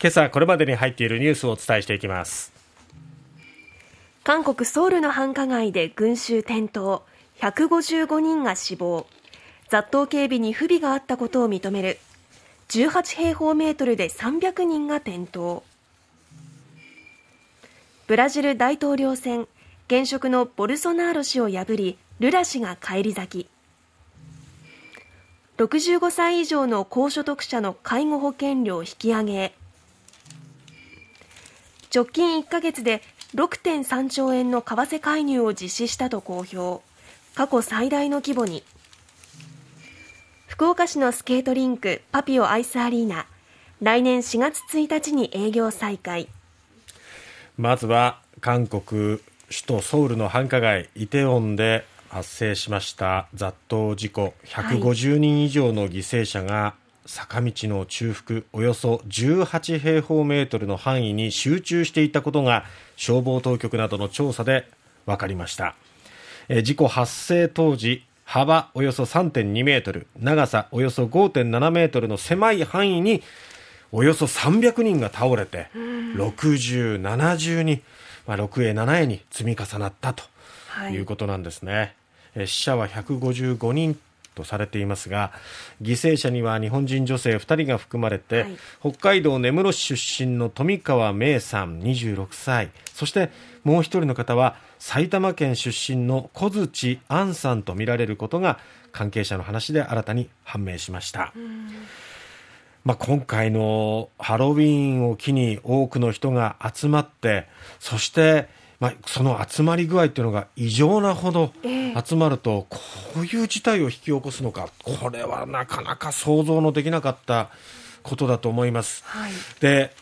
今朝これまでに入っているニュースをお伝えしていきます。韓国ソウルの繁華街で群衆転倒。155人が死亡。雑踏警備に不備があったことを認める。18平方メートルで300人が転倒。ブラジル大統領選。現職のボルソナーロ氏を破りルラ氏が返り咲き。65歳以上の高所得者の介護保険料引き上げ。へ直近1ヶ月で6.3兆円の為替介入を実施したと公表。過去最大の規模に。福岡市のスケートリンクパピオアイスアリーナ。来年4月1日に営業再開。まずは韓国首都ソウルの繁華街イテウォンで発生しました雑踏事故。150人以上の犠牲者が坂道の中腹およそ18平方メートルの範囲に集中していたことが消防当局などの調査で分かりました。事故発生当時幅およそ3.2メートル長さおよそ5.7メートルの狭い範囲におよそ300人が倒れて60、70に、まあ、6へ7へに積み重なったということなんですね、はい、死者は155人とされていますが犠牲者には日本人女性2人が含まれて、はい、北海道根室市出身の富川芽さん26歳。そしてもう1人の方は埼玉県出身の小槌杏さんとみられることが関係者の話で新たに判明しました。まあ、今回のハロウィーンを機に多くの人が集まってそしてまあ、その集まり具合っていうのが異常なほど集まると、こういう事態を引き起こすのかこれはなかなか想像のできなかったことだと思います。はい、で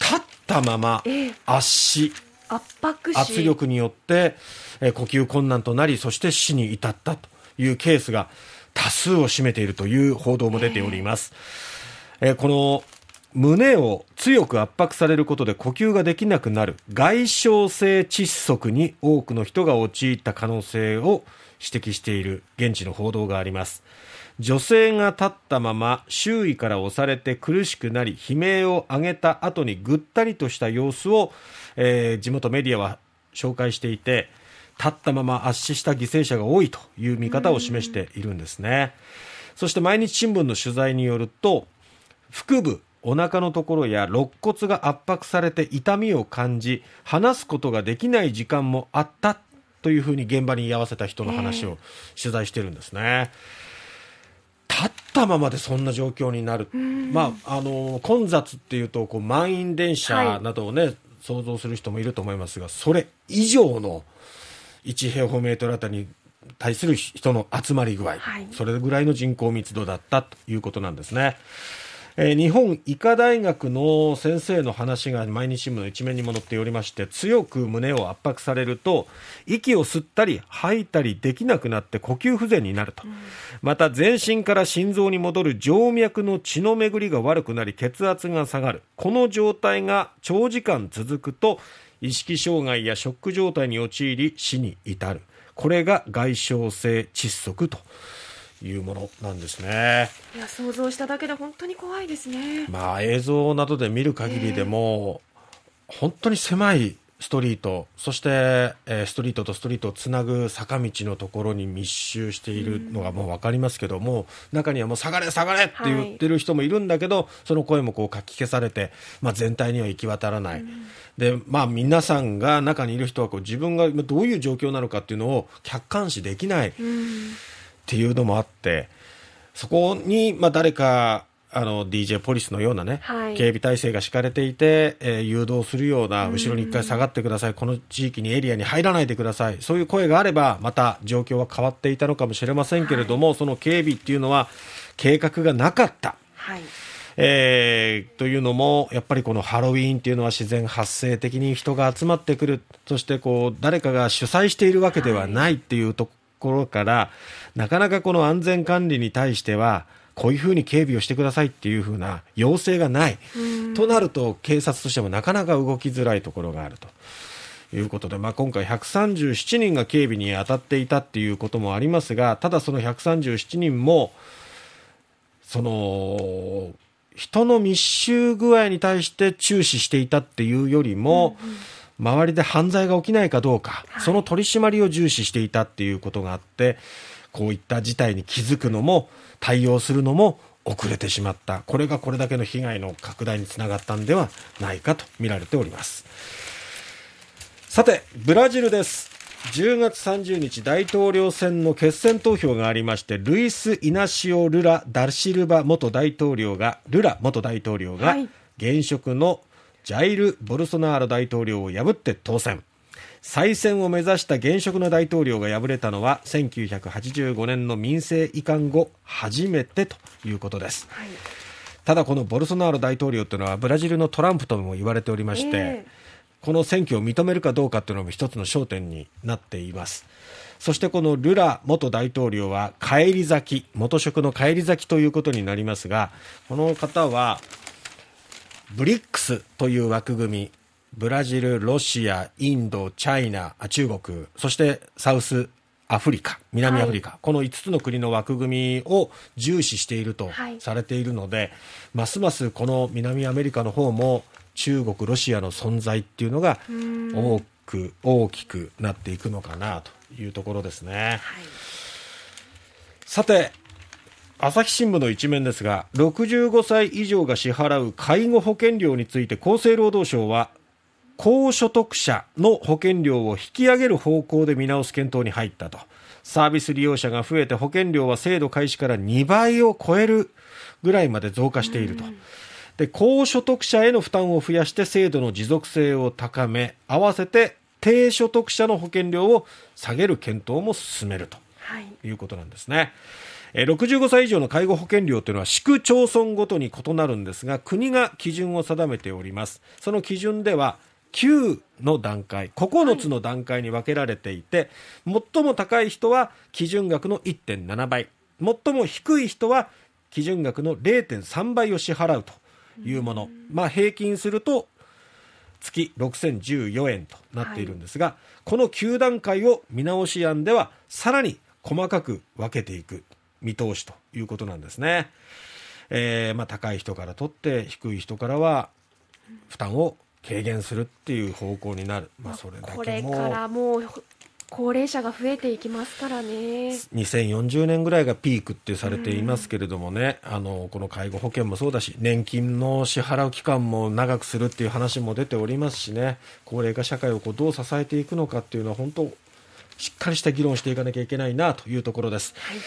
立ったまま圧死、圧迫圧力によって、え呼吸困難となりそして死に至ったというケースが多数を占めているという報道も出ております。えこの胸を強く圧迫されることで呼吸ができなくなる。外傷性窒息に多くの人が陥った可能性を指摘している。現地の報道があります。女性が立ったまま周囲から押されて苦しくなり悲鳴を上げた後にぐったりとした様子を、えー、地元メディアは紹介していて立ったまま圧死した犠牲者が多いという見方を示しているんですね。そして毎日新聞の取材によると腹部お腹のところや肋骨が圧迫されて痛みを感じ話すことができない時間もあったというふうに現場に居合わせた人の話を取材してるんですね。立ったままでそんな状況になる、まあ、あの混雑っていうとこう満員電車などをね、はい、想像する人もいると思いますがそれ以上の1平方メートルあたりに対する人の集まり具合、はい、それぐらいの人口密度だったということなんですね。えー、日本医科大学の先生の話が毎日新聞の一面にも載っておりまして強く胸を圧迫されると息を吸ったり吐いたりできなくなって呼吸不全になると、うん、また全身から心臓に戻る静脈の血の巡りが悪くなり血圧が下がる。この状態が長時間続くと意識障害やショック状態に陥り死に至る。これが外傷性窒息というものなんですね。いや想像しただけで本当に怖いですね。まあ映像などで見る限りでも、えー、本当に狭いストリートそして、えー、ストリートとストリートをつなぐ坂道のところに密集しているのがもう分かりますけども、中にはもう下がれ下がれって言ってる人もいるんだけど、はい、その声もこうかき消されて、まあ、全体には行き渡らない、でまあ、皆さんが中にいる人はこう自分がどういう状況なのかっていうのを客観視できない。っていうのもあってそこに、まあ、誰かあの DJ ポリスのようなね、はい、警備体制が敷かれていて、えー、誘導するような後ろに一回下がってください。この地域にエリアに入らないでください。そういう声があればまた状況は変わっていたのかもしれませんけれども、はい、その警備っていうのは計画がなかった。はい。えー、というのもやっぱりこのハロウィーンっていうのは自然発生的に人が集まってくる。そしてこう誰かが主催しているわけではないっていうところから、なかなかこの安全管理に対しては、こういうふうに警備をしてくださいっていうふうな要請がない。となると、警察としてもなかなか動きづらいところがあると。いうことで、まあ、今回137人が警備に当たっていたっていうこともありますが、ただその137人も、その、人の密集具合に対して注視していたっていうよりも、うんうん周りで犯罪が起きないかどうか、はい、その取り締まりを重視していたっていうことがあってこういった事態に気づくのも対応するのも遅れてしまった。これがこれだけの被害の拡大につながったんではないかと見られております。さてブラジルです。10月30日大統領選の決選投票がありましてルイス・イナシオ・ルラ・ダシルバ元大統領がルラ元大統領が現職のジャイル・ボルソナーロ大統領を破って当選。再選を目指した現職の大統領が敗れたのは1985年の民政移管後初めてということです、はい、ただこのボルソナーロ大統領というのはブラジルのトランプとも言われておりまして、えー、この選挙を認めるかどうかというのも一つの焦点になっています。そしてこのルラ元大統領は返り咲き元職の返り咲きということになりますがこの方はブリックスという枠組み。ブラジル、ロシア、インド、チャイナ、中国、そしてサウスアフリカ、南アフリカ、はい、この5つの国の枠組みを重視しているとされているので、はい、ますますこの南アメリカの方も中国、ロシアの存在っていうのが多く大きくなっていくのかなというところですね。はい、さて、朝日新聞の一面ですが65歳以上が支払う介護保険料について厚生労働省は高所得者の保険料を引き上げる方向で見直す検討に入ったとサービス利用者が増えて保険料は制度開始から2倍を超えるぐらいまで増加していると。で高所得者への負担を増やして制度の持続性を高め合わせて低所得者の保険料を下げる検討も進めるということなんですね。はい65歳以上の介護保険料というのは市区町村ごとに異なるんですが国が基準を定めております。その基準では9の段階9つの段階に分けられていて、はい、最も高い人は基準額の1.7倍。最も低い人は基準額の0.3倍を支払うというもの、まあ、平均すると月6014円となっているんですが、はい、この9段階を見直し案ではさらに細かく分けていく見通しということなんですね。えーまあ、高い人から取って低い人からは負担を軽減するっていう方向になる、まあ、それだけこれからもう高齢者が増えていきますからね。2040年ぐらいがピークってされていますけれどもね、うん、あのこの介護保険もそうだし年金の支払う期間も長くするっていう話も出ておりますしね。高齢化社会をこうどう支えていくのかっていうのは本当しっかりした議論していかなきゃいけないなというところです、はい、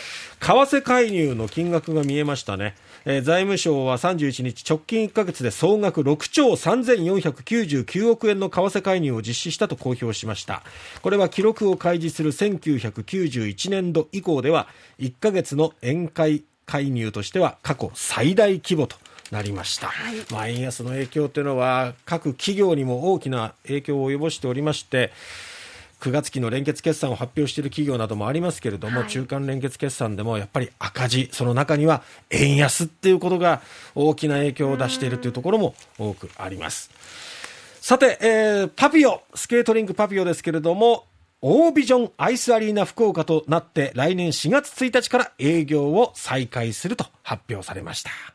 為替介入の金額が見えましたね、えー、財務省は31日直近1か月で総額6兆3499億円の為替介入を実施したと公表しました。これは記録を開示する1991年度以降では1か月の円買介入としては過去最大規模となりました、はい、まあ、円安の影響というのは各企業にも大きな影響を及ぼしておりまして9月期の連結決算を発表している企業などもありますけれども、はい、中間連結決算でもやっぱり赤字、その中には円安っていうことが大きな影響を出しているというところも多くあります。さて、えー、パピオ、スケートリンクパピオですけれども、オービジョンアイスアリーナ福岡となって来年4月1日から営業を再開すると発表されました。